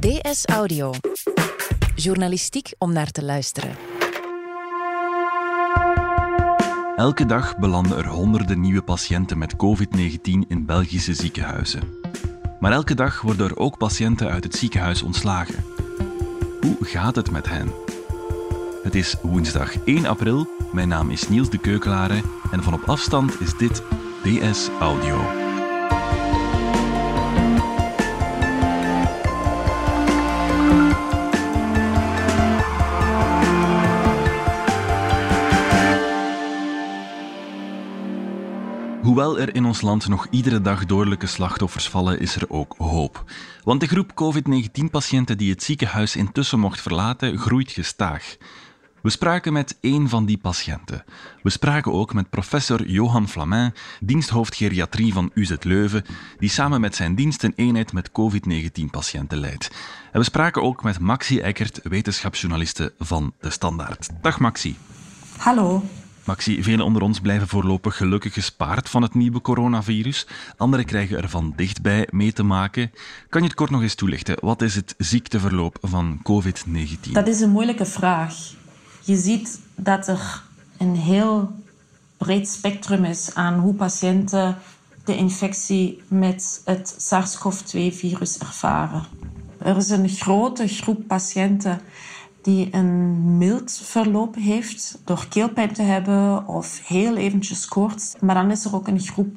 DS Audio. Journalistiek om naar te luisteren. Elke dag belanden er honderden nieuwe patiënten met COVID-19 in Belgische ziekenhuizen. Maar elke dag worden er ook patiënten uit het ziekenhuis ontslagen. Hoe gaat het met hen? Het is woensdag 1 april. Mijn naam is Niels de Keukelare en van op afstand is dit DS Audio. Hoewel er in ons land nog iedere dag dodelijke slachtoffers vallen, is er ook hoop. Want de groep COVID-19-patiënten die het ziekenhuis intussen mocht verlaten, groeit gestaag. We spraken met één van die patiënten. We spraken ook met professor Johan Flamin, diensthoofd geriatrie van UZ Leuven, die samen met zijn dienst een eenheid met COVID-19-patiënten leidt. En we spraken ook met Maxi Eckert, wetenschapsjournaliste van De Standaard. Dag Maxi. Hallo. Maxi, velen onder ons blijven voorlopig gelukkig gespaard van het nieuwe coronavirus. Anderen krijgen er van dichtbij mee te maken. Kan je het kort nog eens toelichten? Wat is het ziekteverloop van COVID-19? Dat is een moeilijke vraag. Je ziet dat er een heel breed spectrum is aan hoe patiënten de infectie met het SARS-CoV-2-virus ervaren. Er is een grote groep patiënten die een mild verloop heeft door keelpijn te hebben of heel eventjes koorts. Maar dan is er ook een groep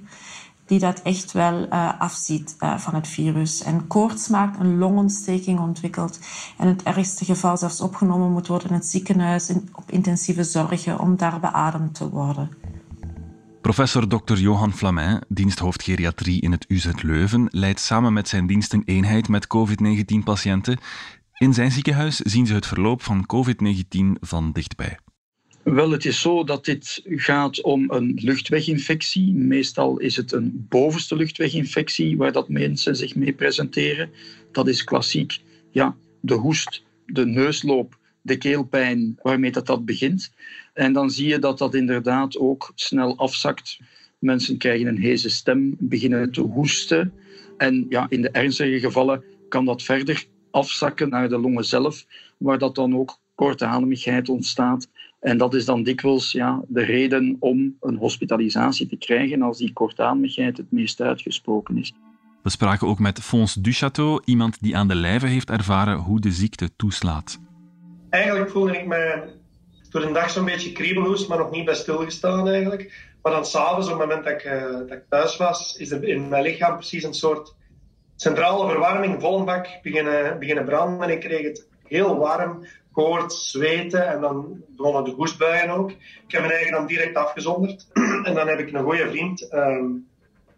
die dat echt wel uh, afziet uh, van het virus. En koorts maakt, een longontsteking ontwikkelt en in het ergste geval zelfs opgenomen moet worden in het ziekenhuis in, op intensieve zorgen om daar beademd te worden. Professor Dr. Johan Flamin, diensthoofd geriatrie in het UZ Leuven, leidt samen met zijn dienst een eenheid met COVID-19-patiënten. In zijn ziekenhuis zien ze het verloop van COVID-19 van dichtbij. Wel, het is zo dat dit gaat om een luchtweginfectie. Meestal is het een bovenste luchtweginfectie waar dat mensen zich mee presenteren. Dat is klassiek ja, de hoest, de neusloop, de keelpijn waarmee dat, dat begint. En dan zie je dat dat inderdaad ook snel afzakt. Mensen krijgen een heze stem, beginnen te hoesten. En ja, in de ernstige gevallen kan dat verder afzakken naar de longen zelf, waar dat dan ook kortademigheid ontstaat. En dat is dan dikwijls ja, de reden om een hospitalisatie te krijgen als die kortademigheid het meest uitgesproken is. We spraken ook met Fons Duchateau, iemand die aan de lijve heeft ervaren hoe de ziekte toeslaat. Eigenlijk voelde ik me door een dag zo'n beetje kriebelhoest, maar nog niet bij stilgestaan eigenlijk. Maar dan s'avonds, op het moment dat ik, uh, dat ik thuis was, is er in mijn lichaam precies een soort centrale verwarming, volle beginnen, beginnen branden. En ik kreeg het heel warm, koorts, zweten en dan begonnen de hoestbuien ook. Ik heb mijn eigen dan direct afgezonderd. en dan heb ik een goede vriend, um,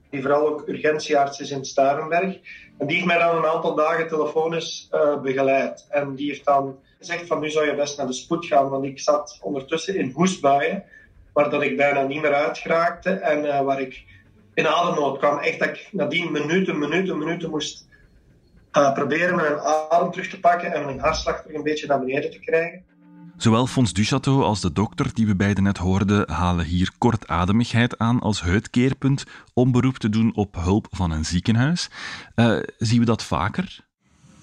die vooral ook urgentiearts is in Starenberg. En die heeft mij dan een aantal dagen telefonisch uh, begeleid. En die heeft dan gezegd van nu zou je best naar de spoed gaan, want ik zat ondertussen in hoestbuien, waar dat ik bijna niet meer uitgeraakte en uh, waar ik in ademnood kwam. Echt dat ik nadien minuten, minuten, minuten moest uh, proberen mijn adem terug te pakken en mijn hartslag terug een beetje naar beneden te krijgen. Zowel Fons Duchateau als de dokter die we beiden net hoorden halen hier kortademigheid aan als uitkeerpunt om beroep te doen op hulp van een ziekenhuis. Uh, zien we dat vaker?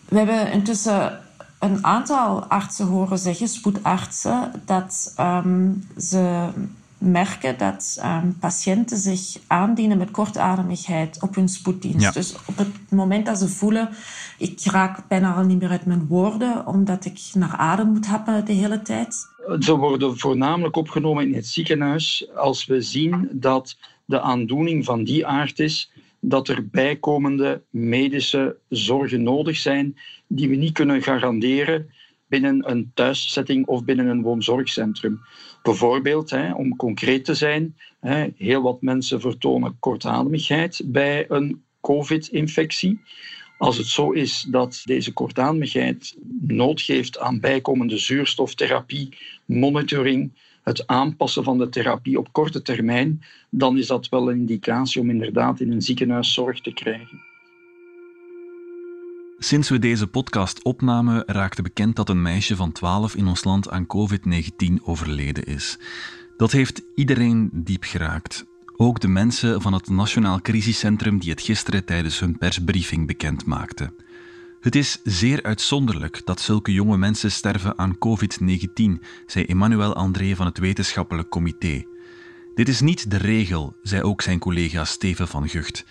We hebben intussen een aantal artsen horen zeggen, spoedartsen, dat um, ze merken dat um, patiënten zich aandienen met kortademigheid op hun spoeddienst. Ja. Dus op het moment dat ze voelen, ik raak bijna al niet meer uit mijn woorden, omdat ik naar adem moet happen de hele tijd. Ze worden voornamelijk opgenomen in het ziekenhuis als we zien dat de aandoening van die aard is dat er bijkomende medische zorgen nodig zijn die we niet kunnen garanderen binnen een thuiszetting of binnen een woonzorgcentrum. Bijvoorbeeld, hè, om concreet te zijn, hè, heel wat mensen vertonen kortademigheid bij een COVID-infectie. Als het zo is dat deze kortademigheid nood geeft aan bijkomende zuurstoftherapie, monitoring, het aanpassen van de therapie op korte termijn, dan is dat wel een indicatie om inderdaad in een ziekenhuis zorg te krijgen. Sinds we deze podcast opnamen, raakte bekend dat een meisje van 12 in ons land aan COVID-19 overleden is. Dat heeft iedereen diep geraakt. Ook de mensen van het Nationaal Crisiscentrum die het gisteren tijdens hun persbriefing bekend maakten. Het is zeer uitzonderlijk dat zulke jonge mensen sterven aan COVID-19, zei Emmanuel André van het Wetenschappelijk Comité. Dit is niet de regel, zei ook zijn collega Steven van Gucht.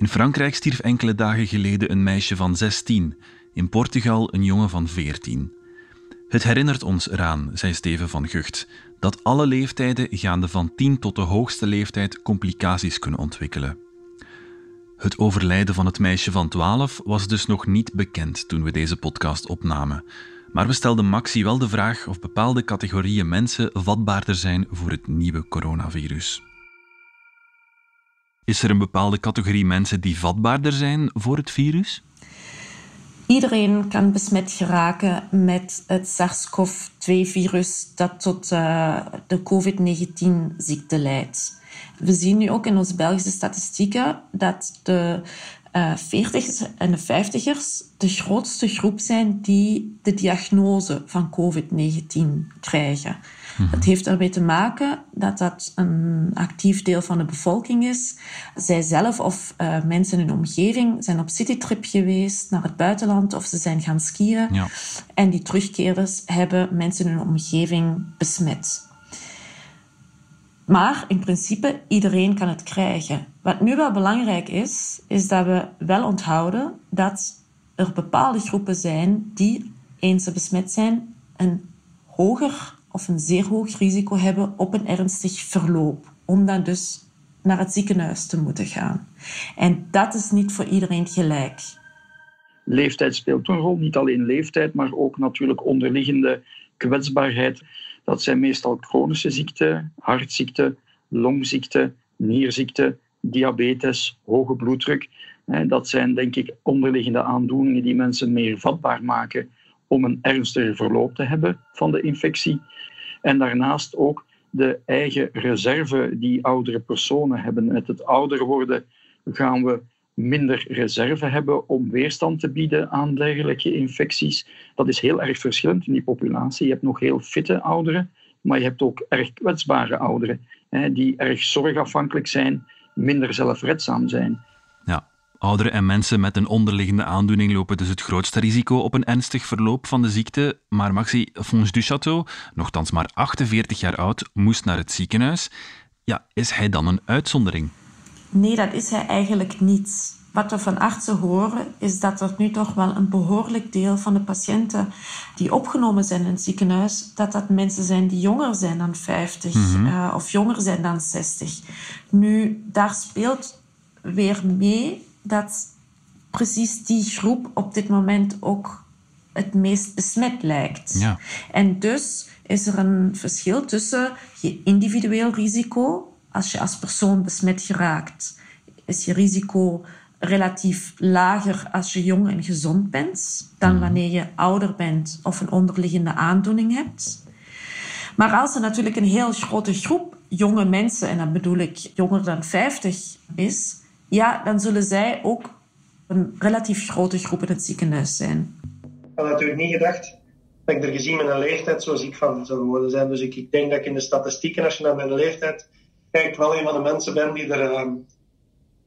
In Frankrijk stierf enkele dagen geleden een meisje van 16, in Portugal een jongen van 14. Het herinnert ons eraan, zei Steven van Gucht, dat alle leeftijden gaande van 10 tot de hoogste leeftijd complicaties kunnen ontwikkelen. Het overlijden van het meisje van 12 was dus nog niet bekend toen we deze podcast opnamen. Maar we stelden Maxi wel de vraag of bepaalde categorieën mensen vatbaarder zijn voor het nieuwe coronavirus. Is er een bepaalde categorie mensen die vatbaarder zijn voor het virus? Iedereen kan besmet geraken met het SARS-CoV-2-virus dat tot uh, de COVID-19-ziekte leidt. We zien nu ook in onze Belgische statistieken dat de uh, 40ers en de 50ers de grootste groep zijn die de diagnose van COVID-19 krijgen. Het mhm. heeft ermee te maken dat dat een actief deel van de bevolking is. Zij zelf of uh, mensen in hun omgeving zijn op citytrip geweest naar het buitenland of ze zijn gaan skiën. Ja. En die terugkeerders hebben mensen in hun omgeving besmet. Maar in principe, iedereen kan het krijgen. Wat nu wel belangrijk is, is dat we wel onthouden dat er bepaalde groepen zijn die, eens ze besmet zijn, een hoger of een zeer hoog risico hebben op een ernstig verloop. Om dan dus naar het ziekenhuis te moeten gaan. En dat is niet voor iedereen gelijk. Leeftijd speelt een rol, niet alleen leeftijd, maar ook natuurlijk onderliggende kwetsbaarheid. Dat zijn meestal chronische ziekten, hartziekten, longziekten, nierziekten, diabetes, hoge bloeddruk. Dat zijn denk ik onderliggende aandoeningen die mensen meer vatbaar maken om een ernstiger verloop te hebben van de infectie. En daarnaast ook de eigen reserve die oudere personen hebben. Met het ouder worden gaan we minder reserve hebben om weerstand te bieden aan dergelijke infecties. Dat is heel erg verschillend in die populatie. Je hebt nog heel fitte ouderen, maar je hebt ook erg kwetsbare ouderen hè, die erg zorgafhankelijk zijn, minder zelfredzaam zijn. Ouderen en mensen met een onderliggende aandoening lopen dus het grootste risico op een ernstig verloop van de ziekte. Maar Maxi Fons du Château, nogthans maar 48 jaar oud, moest naar het ziekenhuis. Ja, is hij dan een uitzondering? Nee, dat is hij eigenlijk niet. Wat we van artsen horen, is dat er nu toch wel een behoorlijk deel van de patiënten die opgenomen zijn in het ziekenhuis, dat dat mensen zijn die jonger zijn dan 50 mm uh, of jonger zijn dan 60. Nu, daar speelt weer mee dat precies die groep op dit moment ook het meest besmet lijkt. Ja. En dus is er een verschil tussen je individueel risico, als je als persoon besmet geraakt, is je risico relatief lager als je jong en gezond bent dan mhm. wanneer je ouder bent of een onderliggende aandoening hebt. Maar als er natuurlijk een heel grote groep jonge mensen, en dan bedoel ik jonger dan 50 is, ja, dan zullen zij ook een relatief grote groep in het ziekenhuis zijn. Ik had natuurlijk niet gedacht dat ik er gezien met een leeftijd zo ziek van zou worden zijn. Dus ik, ik denk dat ik in de statistieken, als je naar mijn leeftijd kijkt, wel een van de mensen ben die er ehm,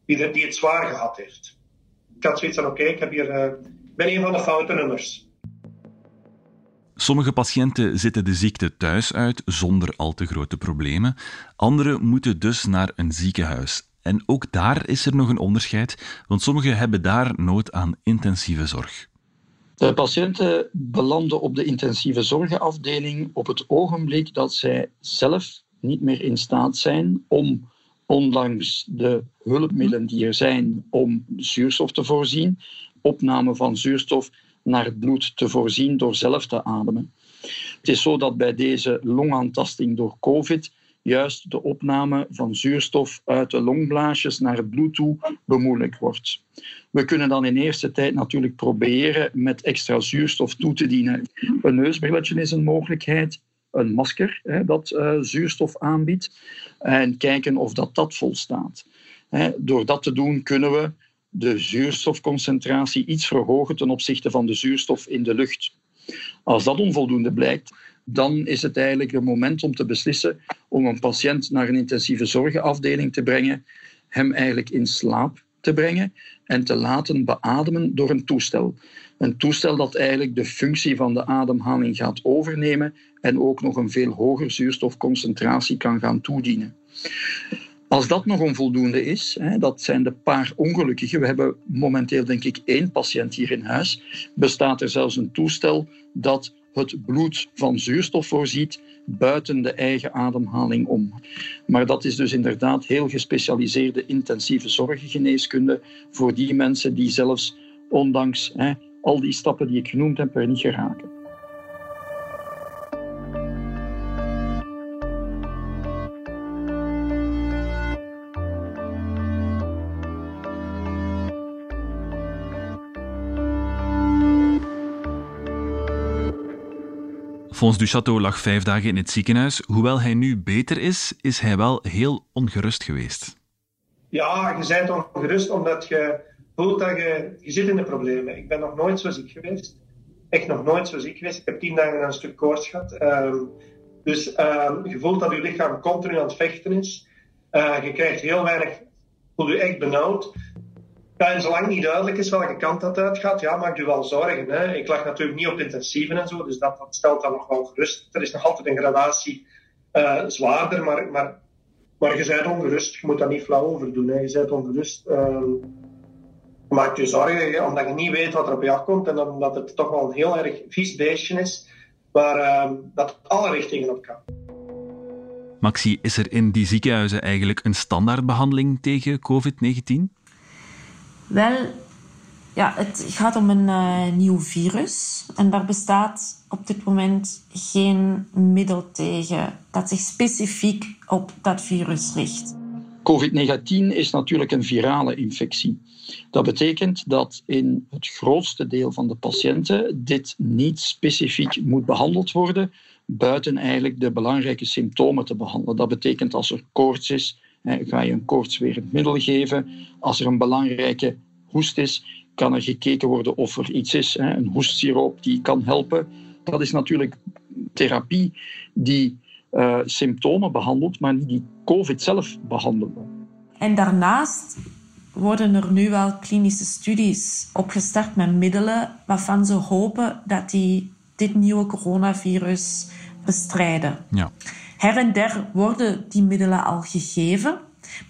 die, die het zwaar gehad heeft. Ik had zoiets van, oké, ik heb hier, uh, ben een van de foute nummers. Sommige patiënten zitten de ziekte thuis uit zonder al te grote problemen. Anderen moeten dus naar een ziekenhuis. En ook daar is er nog een onderscheid, want sommigen hebben daar nood aan intensieve zorg. De patiënten belanden op de intensieve zorgafdeling op het ogenblik dat zij zelf niet meer in staat zijn om ondanks de hulpmiddelen die er zijn om zuurstof te voorzien, opname van zuurstof naar het bloed te voorzien door zelf te ademen. Het is zo dat bij deze longaantasting door COVID juist de opname van zuurstof uit de longblaasjes naar het bloed toe bemoeilijkt wordt. We kunnen dan in eerste tijd natuurlijk proberen met extra zuurstof toe te dienen. Een neusbrilletje is een mogelijkheid een masker hè, dat uh, zuurstof aanbiedt en kijken of dat, dat volstaat. Hè, door dat te doen kunnen we de zuurstofconcentratie iets verhogen ten opzichte van de zuurstof in de lucht. Als dat onvoldoende blijkt, dan is het eigenlijk het moment om te beslissen om een patiënt naar een intensieve zorgafdeling te brengen, hem eigenlijk in slaap te brengen en te laten beademen door een toestel. Een toestel dat eigenlijk de functie van de ademhaling gaat overnemen en ook nog een veel hoger zuurstofconcentratie kan gaan toedienen. Als dat nog onvoldoende is, dat zijn de paar ongelukkigen, we hebben momenteel denk ik één patiënt hier in huis, bestaat er zelfs een toestel dat het bloed van zuurstof voorziet buiten de eigen ademhaling om. Maar dat is dus inderdaad heel gespecialiseerde intensieve zorggeneeskunde voor die mensen die zelfs ondanks hè, al die stappen die ik genoemd heb er niet geraken. Fons du Château lag vijf dagen in het ziekenhuis. Hoewel hij nu beter is, is hij wel heel ongerust geweest. Ja, je bent ongerust omdat je voelt dat je, je zit in de problemen. Ik ben nog nooit zo ziek geweest. Echt nog nooit zo ziek geweest. Ik heb tien dagen een stuk koorts gehad. Ehm, dus um, je voelt dat je lichaam continu aan het vechten is. Uh, je krijgt heel weinig, voel je echt benauwd. En zolang niet duidelijk is welke kant dat uitgaat, ja, maak je wel zorgen. Hè. Ik lag natuurlijk niet op intensieven en zo, dus dat, dat stelt dan nog wel gerust. Er is nog altijd een gradatie uh, zwaarder, maar, maar, maar je bent ongerust. Je moet daar niet flauw over doen. Hè. Je bent ongerust. Uh, maak je zorgen, omdat je niet weet wat er op je afkomt en omdat het toch wel een heel erg vies beestje is, waar uh, dat alle richtingen op kan. Maxi, is er in die ziekenhuizen eigenlijk een standaardbehandeling tegen COVID-19? Wel, ja, het gaat om een uh, nieuw virus. En daar bestaat op dit moment geen middel tegen dat zich specifiek op dat virus richt. COVID-19 is natuurlijk een virale infectie. Dat betekent dat in het grootste deel van de patiënten dit niet specifiek moet behandeld worden, buiten eigenlijk de belangrijke symptomen te behandelen. Dat betekent als er koorts is, ga je een koortswerend middel geven. Als er een belangrijke hoest is, kan er gekeken worden of er iets is, een hoestsiroop die kan helpen. Dat is natuurlijk therapie die uh, symptomen behandelt, maar niet die COVID zelf behandelt. En daarnaast worden er nu wel klinische studies opgestart met middelen waarvan ze hopen dat die dit nieuwe coronavirus bestrijden. Ja. Her en der worden die middelen al gegeven,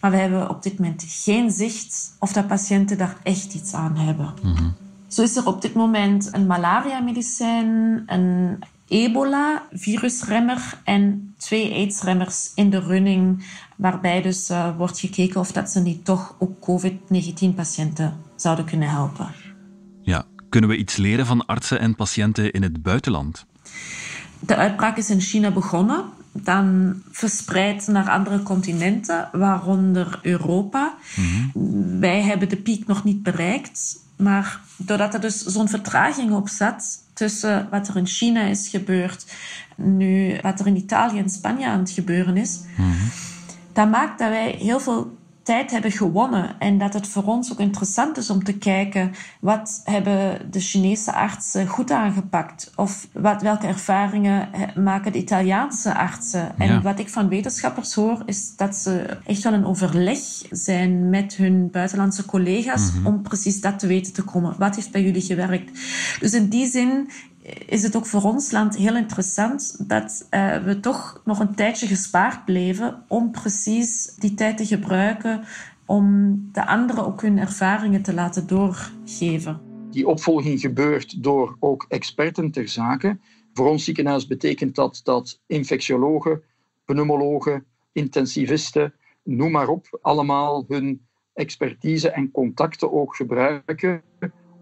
maar we hebben op dit moment geen zicht of dat patiënten daar echt iets aan hebben. Mhm. Zo is er op dit moment een malaria-medicijn, een ebola-virusremmer en twee aidsremmers in de running, waarbij dus uh, wordt gekeken of dat ze niet toch ook COVID-19-patiënten zouden kunnen helpen. Ja, kunnen we iets leren van artsen en patiënten in het buitenland? De uitbraak is in China begonnen, dan verspreid naar andere continenten, waaronder Europa. Mhm. Wij hebben de piek nog niet bereikt, maar doordat er dus zo'n vertraging op zat, tussen wat er in China is gebeurd, nu wat er in Italië en Spanje aan het gebeuren is, mm dat maakt dat wij heel veel tijd hebben gewonnen en dat het voor ons ook interessant is om te kijken wat hebben de Chinese artsen goed aangepakt of wat, welke ervaringen maken de Italiaanse artsen. En wat ik van wetenschappers hoor is dat ze echt wel een overleg zijn met hun buitenlandse collega's mhm. om precies dat te weten te komen. Wat heeft bij jullie gewerkt? Dus in die zin is het ook voor ons land heel interessant dat uh, we toch nog een tijdje gespaard bleven om precies die tijd te gebruiken om de anderen ook hun ervaringen te laten doorgeven. Die opvolging gebeurt door ook experten ter zake. Voor ons ziekenhuis betekent dat dat infectiologen, pneumologen, intensivisten, noem maar op, allemaal hun expertise en contacten ook gebruiken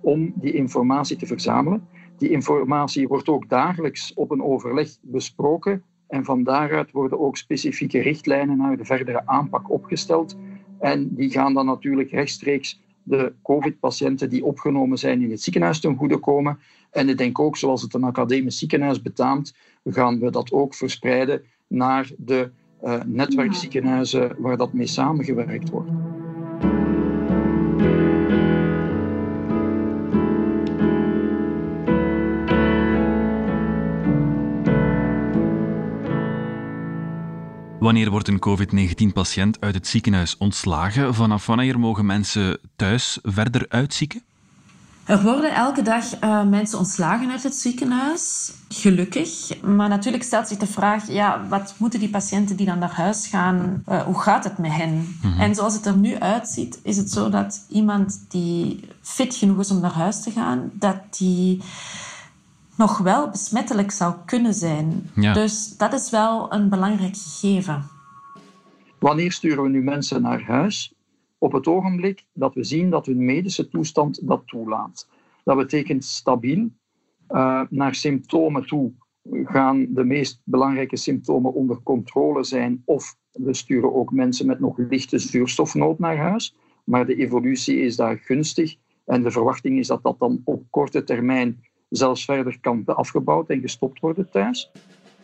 om die informatie te verzamelen. Die informatie wordt ook dagelijks op een overleg besproken en van daaruit worden ook specifieke richtlijnen naar de verdere aanpak opgesteld. En die gaan dan natuurlijk rechtstreeks de COVID-patiënten die opgenomen zijn in het ziekenhuis ten goede komen. En ik denk ook, zoals het een academisch ziekenhuis betaamt, gaan we dat ook verspreiden naar de uh, netwerkziekenhuizen waar dat mee samengewerkt wordt. Wanneer wordt een COVID-19-patiënt uit het ziekenhuis ontslagen? Vanaf wanneer mogen mensen thuis verder uitzieken? Er worden elke dag uh, mensen ontslagen uit het ziekenhuis, gelukkig. Maar natuurlijk stelt zich de vraag, ja, wat moeten die patiënten die dan naar huis gaan, uh, hoe gaat het met hen? Mm -hmm. En zoals het er nu uitziet, is het zo dat iemand die fit genoeg is om naar huis te gaan, dat die nog wel besmettelijk zou kunnen zijn. Ja. Dus dat is wel een belangrijk gegeven. Wanneer sturen we nu mensen naar huis? Op het ogenblik dat we zien dat hun medische toestand dat toelaat. Dat betekent stabiel. Uh, naar symptomen toe gaan de meest belangrijke symptomen onder controle zijn. Of we sturen ook mensen met nog lichte zuurstofnood naar huis. Maar de evolutie is daar gunstig. En de verwachting is dat dat dan op korte termijn zelfs verder kan afgebouwd en gestopt worden thuis.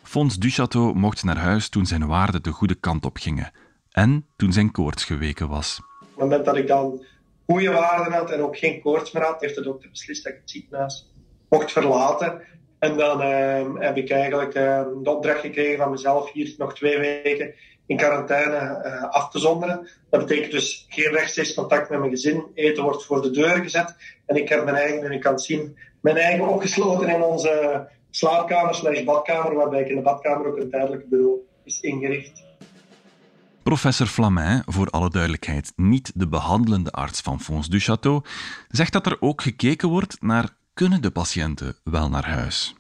Fons Duchateau mocht naar huis toen zijn waarden de goede kant op gingen en toen zijn koorts geweken was. Op het moment dat ik dan goede waarden had en ook geen koorts meer had, heeft de dokter beslist dat ik het ziekenhuis mocht verlaten. En dan uh, heb ik eigenlijk uh, de opdracht gekregen van mezelf hier nog twee weken in quarantaine uh, af te zonderen. Dat betekent dus geen rechtstreeks contact met mijn gezin. Eten wordt voor de deur gezet. En ik heb mijn eigen, en u kan zien, mijn eigen opgesloten in onze slaapkamer slash badkamer, waarbij ik in de badkamer ook een tijdelijk bureau is ingericht. Professor Flamin, voor alle duidelijkheid niet de behandelende arts van Fons du Château, zegt dat er ook gekeken wordt naar kunnen de patiënten wel naar huis.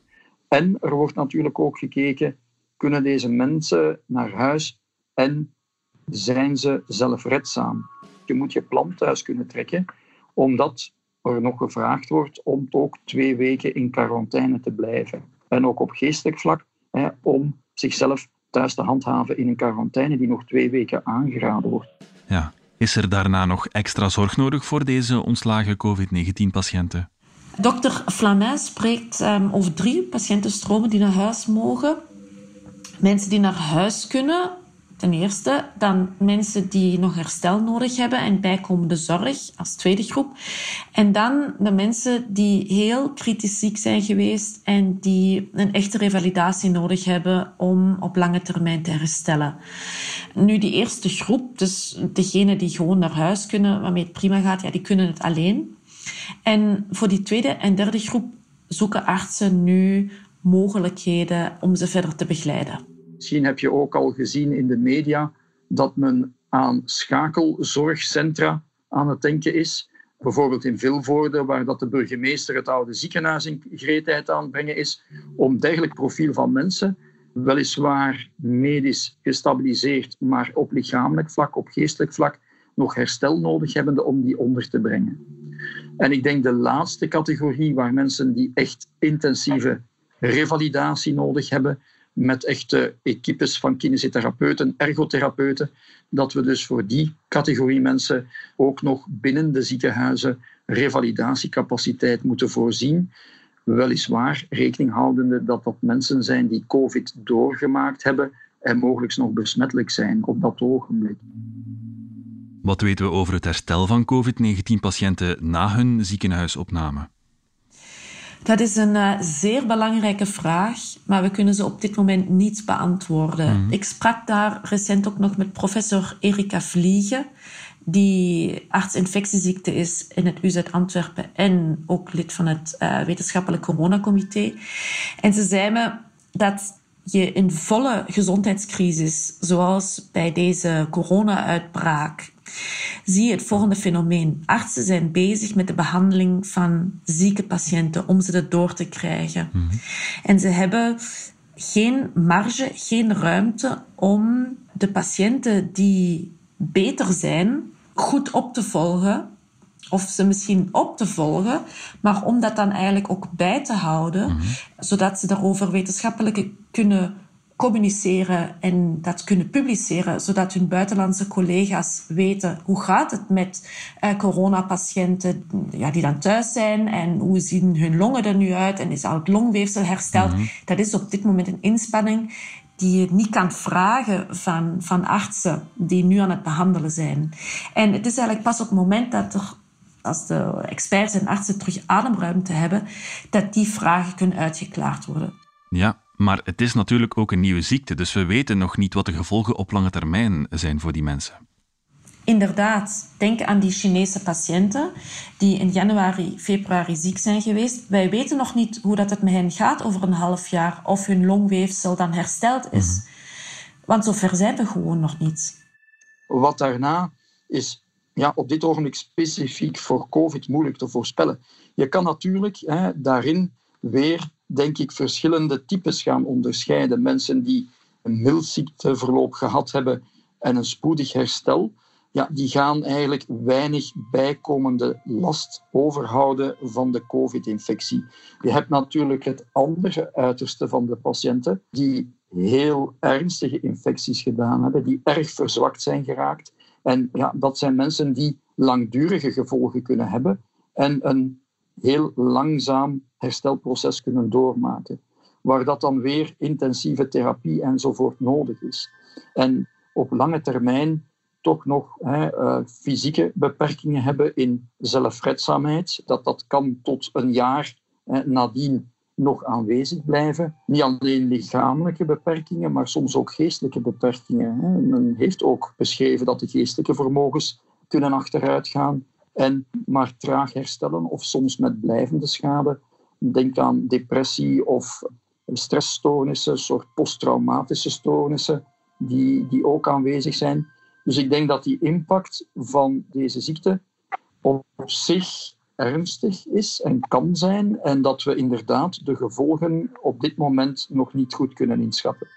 En er wordt natuurlijk ook gekeken, kunnen deze mensen naar huis en zijn ze zelfredzaam? Je moet je plan thuis kunnen trekken, omdat er nog gevraagd wordt om ook twee weken in quarantaine te blijven. En ook op geestelijk vlak, hè, om zichzelf thuis te handhaven in een quarantaine die nog twee weken aangeraden wordt. Ja. Is er daarna nog extra zorg nodig voor deze ontslagen COVID-19-patiënten? Dokter Flamin spreekt um, over drie patiëntenstromen die naar huis mogen. Mensen die naar huis kunnen, ten eerste. Dan mensen die nog herstel nodig hebben en bijkomende zorg als tweede groep. En dan de mensen die heel kritisch ziek zijn geweest en die een echte revalidatie nodig hebben om op lange termijn te herstellen. Nu, die eerste groep, dus degenen die gewoon naar huis kunnen, waarmee het prima gaat, ja, die kunnen het alleen. En voor die tweede en derde groep zoeken artsen nu mogelijkheden om ze verder te begeleiden. Misschien heb je ook al gezien in de media dat men aan schakelzorgcentra aan het denken is. Bijvoorbeeld in Vilvoorde, waar dat de burgemeester het oude ziekenhuis in gereedheid aan het brengen is, om dergelijk profiel van mensen, weliswaar medisch gestabiliseerd, maar op lichamelijk vlak, op geestelijk vlak, nog herstel nodig hebbende om die onder te brengen. En ik denk de laatste categorie, waar mensen die echt intensieve revalidatie nodig hebben, met echte equipes van kinesitherapeuten, ergotherapeuten, dat we dus voor die categorie mensen ook nog binnen de ziekenhuizen revalidatiecapaciteit moeten voorzien. Weliswaar rekening houdende dat dat mensen zijn die COVID doorgemaakt hebben en mogelijk nog besmettelijk zijn op dat ogenblik. Wat weten we over het herstel van COVID-19-patiënten na hun ziekenhuisopname? Dat is een uh, zeer belangrijke vraag, maar we kunnen ze op dit moment niet beantwoorden. Mm. Ik sprak daar recent ook nog met professor Erika Vliegen, die arts-infectieziekte is in het UZ Antwerpen en ook lid van het uh, wetenschappelijk coronacomité. En ze zei me dat je in volle gezondheidscrisis, zoals bij deze corona-uitbraak, zie je het volgende fenomeen. Artsen zijn bezig met de behandeling van zieke patiënten om ze er door te krijgen. Mm -hmm. En ze hebben geen marge, geen ruimte om de patiënten die beter zijn goed op te volgen. Of ze misschien op te volgen, maar om dat dan eigenlijk ook bij te houden, mm -hmm. zodat ze daarover wetenschappelijk kunnen communiceren en dat kunnen publiceren, zodat hun buitenlandse collega's weten hoe gaat het met uh, coronapatiënten ja, die dan thuis zijn en hoe zien hun longen er nu uit en is al het longweefsel hersteld. Mm -hmm. Dat is op dit moment een inspanning die je niet kan vragen van, van artsen die nu aan het behandelen zijn. En het is eigenlijk pas op het moment dat er als de experts en artsen terug ademruimte hebben, dat die vragen kunnen uitgeklaard worden. Ja, Maar het is natuurlijk ook een nieuwe ziekte, dus we weten nog niet wat de gevolgen op lange termijn zijn voor die mensen. Inderdaad, denk aan die Chinese patiënten die in januari, februari ziek zijn geweest. Wij weten nog niet hoe dat het met hen gaat over een half jaar, of hun longweefsel dan hersteld is. Mm Want zover zijn we gewoon nog niet. Wat daarna is ja, op dit ogenblik specifiek voor COVID moeilijk te voorspellen. Je kan natuurlijk hè, daarin weer, denk ik, verschillende types gaan onderscheiden. Mensen die een mild ziekteverloop gehad hebben en een spoedig herstel, ja, die gaan eigenlijk weinig bijkomende last overhouden van de COVID-infectie. Je hebt natuurlijk het andere uiterste van de patiënten die heel ernstige infecties gedaan hebben, die erg verzwakt zijn geraakt. En ja, dat zijn mensen die langdurige gevolgen kunnen hebben en een heel langzaam herstelproces kunnen doormaken, waar dat dan weer intensieve therapie enzovoort nodig is. En op lange termijn toch nog hè, uh, fysieke beperkingen hebben in zelfredzaamheid, dat dat kan tot een jaar hè, nadien nog aanwezig blijven. Niet alleen lichamelijke beperkingen, maar soms ook geestelijke beperkingen. Men heeft ook beschreven dat de geestelijke vermogens kunnen achteruit gaan en maar traag herstellen of soms met blijvende schade. Denk aan depressie of stressstoornissen, soort posttraumatische stoornissen die, die ook aanwezig zijn. Dus ik denk dat die impact van deze ziekte op zich ernstig is en kan zijn en dat we inderdaad de gevolgen op dit moment nog niet goed kunnen inschatten.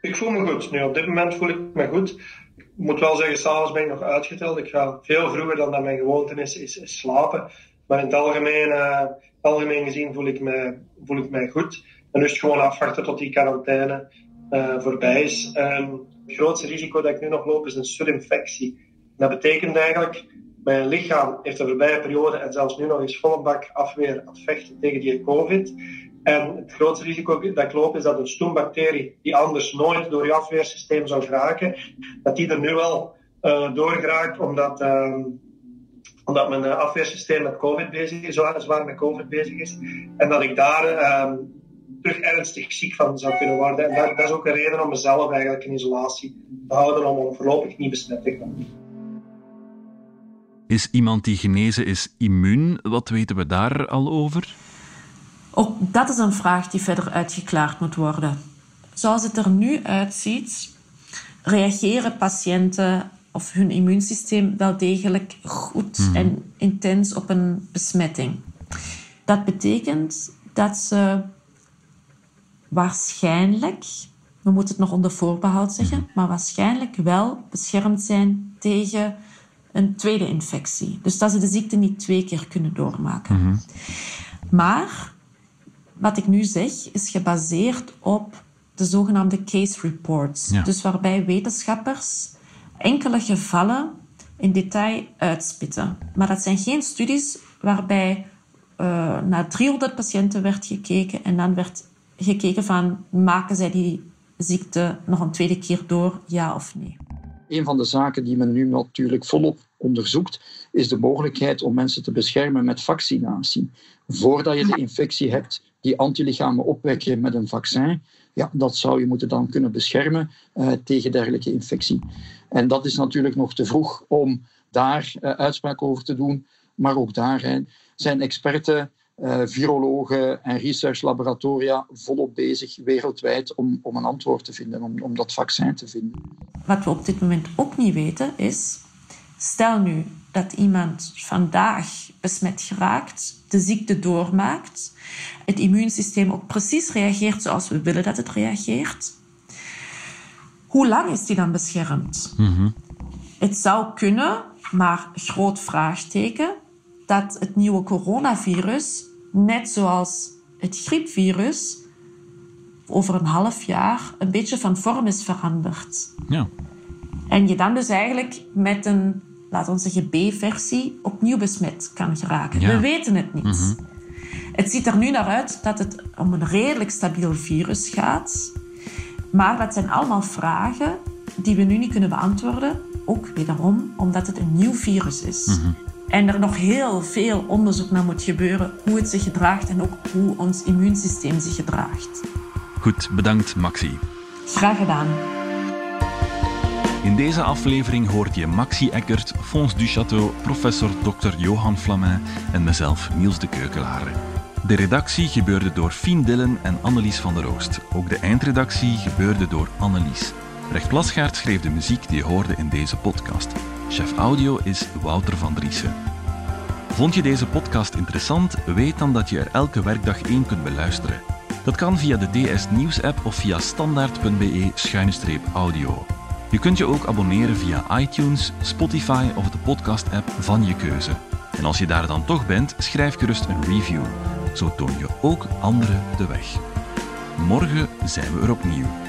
Ik voel me goed. Nu, op dit moment voel ik me goed. Ik moet wel zeggen, s'avonds ben ik nog uitgeteld. Ik ga veel vroeger dan dat mijn gewoonte is, is, slapen. Maar in het algemeen, uh, algemeen gezien voel ik, me, voel ik mij goed. En het gewoon afwachten tot die quarantaine uh, voorbij is. Um, het grootste risico dat ik nu nog loop is een surinfectie. Dat betekent eigenlijk, mijn lichaam heeft de voorbije periode en zelfs nu nog eens volle bak afweer aan tegen die COVID. En het grootste risico dat ik loop is dat een stoembacterie, die anders nooit door je afweersysteem zou geraken, dat die er nu wel uh, doorgeraakt, omdat, uh, omdat mijn eh, afweersysteem met COVID bezig is, zwaar met COVID bezig is. En dat ik daar uh, terug ernstig ziek van zou kunnen worden. En dat, dat, is ook een reden om mezelf eigenlijk in isolatie te houden om voorlopig niet besmet te worden. Is iemand die genezen is immuun? Wat weten we daar al over? Ook dat is een vraag die verder uitgeklaard moet worden. Zoals het er nu uitziet, reageren patiënten of hun immuunsysteem wel degelijk goed mm. en intens op een besmetting. Dat betekent dat ze waarschijnlijk, we moeten het nog onder voorbehoud zeggen, mhm. maar waarschijnlijk wel beschermd zijn tegen een tweede infectie. Dus dat ze de ziekte niet twee keer kunnen doormaken. Mhm. Maar wat ik nu zeg is gebaseerd op de zogenaamde case reports. Dus waarbij wetenschappers enkele gevallen in detail uitspitten. Maar dat zijn geen studies waarbij uh, naar 300 patiënten werd gekeken en dan werd gekeken van maken zij die ziekte nog een tweede keer door, ja of nee. Een van de zaken die men nu natuurlijk volop onderzoekt, is de mogelijkheid om mensen te beschermen met vaccinatie. Voordat je de infectie hebt, die antilichamen opwekken met een vaccin, ja, dat zou je moeten dan kunnen beschermen uh, tegen dergelijke infectie. En dat is natuurlijk nog te vroeg om daar uh, uitspraak over te doen, maar ook daar zijn experten virologen en researchlaboratoria volop bezig wereldwijd om, om een antwoord te vinden, om, om dat vaccin te vinden. Wat we op dit moment ook niet weten is, stel nu dat iemand vandaag besmet geraakt, de ziekte doormaakt, het immuunsysteem ook precies reageert zoals we willen dat het reageert. Hoe lang is die dan beschermd? Mm Het zou kunnen, maar groot vraagteken, dat het nieuwe coronavirus, net zoals het griepvirus, over een half jaar een beetje van vorm is veranderd. Ja. En je dan dus eigenlijk met een, laten we zeggen, B-versie opnieuw besmet kan geraken. We weten het niet. Mhm. Het ziet er nu naar uit dat het om een redelijk stabiel virus gaat. Maar dat zijn allemaal vragen die we nu niet kunnen beantwoorden. Ook wederom omdat het een nieuw virus is. Mhm. En er nog heel veel onderzoek naar moet gebeuren hoe het zich gedraagt en ook hoe ons immuunsysteem zich gedraagt. Goed, bedankt Maxi. Graag gedaan. In deze aflevering hoort je Maxi Eckert, Fons Duchateau, professor Dr. Johan Flamin en mezelf Niels de Keukelaar. De redactie gebeurde door Fien Dillen en Annelies van der Oost. Ook de eindredactie gebeurde door Annelies. Recht Plasgaard schreef de muziek die je hoorde in deze podcast. Chef audio is Wouter van Driessen. Vond je deze podcast interessant? Weet dan dat je er elke werkdag één kunt beluisteren. Dat kan via de DS Nieuws app of via standaard.be-audio. Je kunt je ook abonneren via iTunes, Spotify of de podcast-app van je keuze. En als je daar dan toch bent, schrijf gerust een review. Zo toon je ook anderen de weg. Morgen zijn we er opnieuw.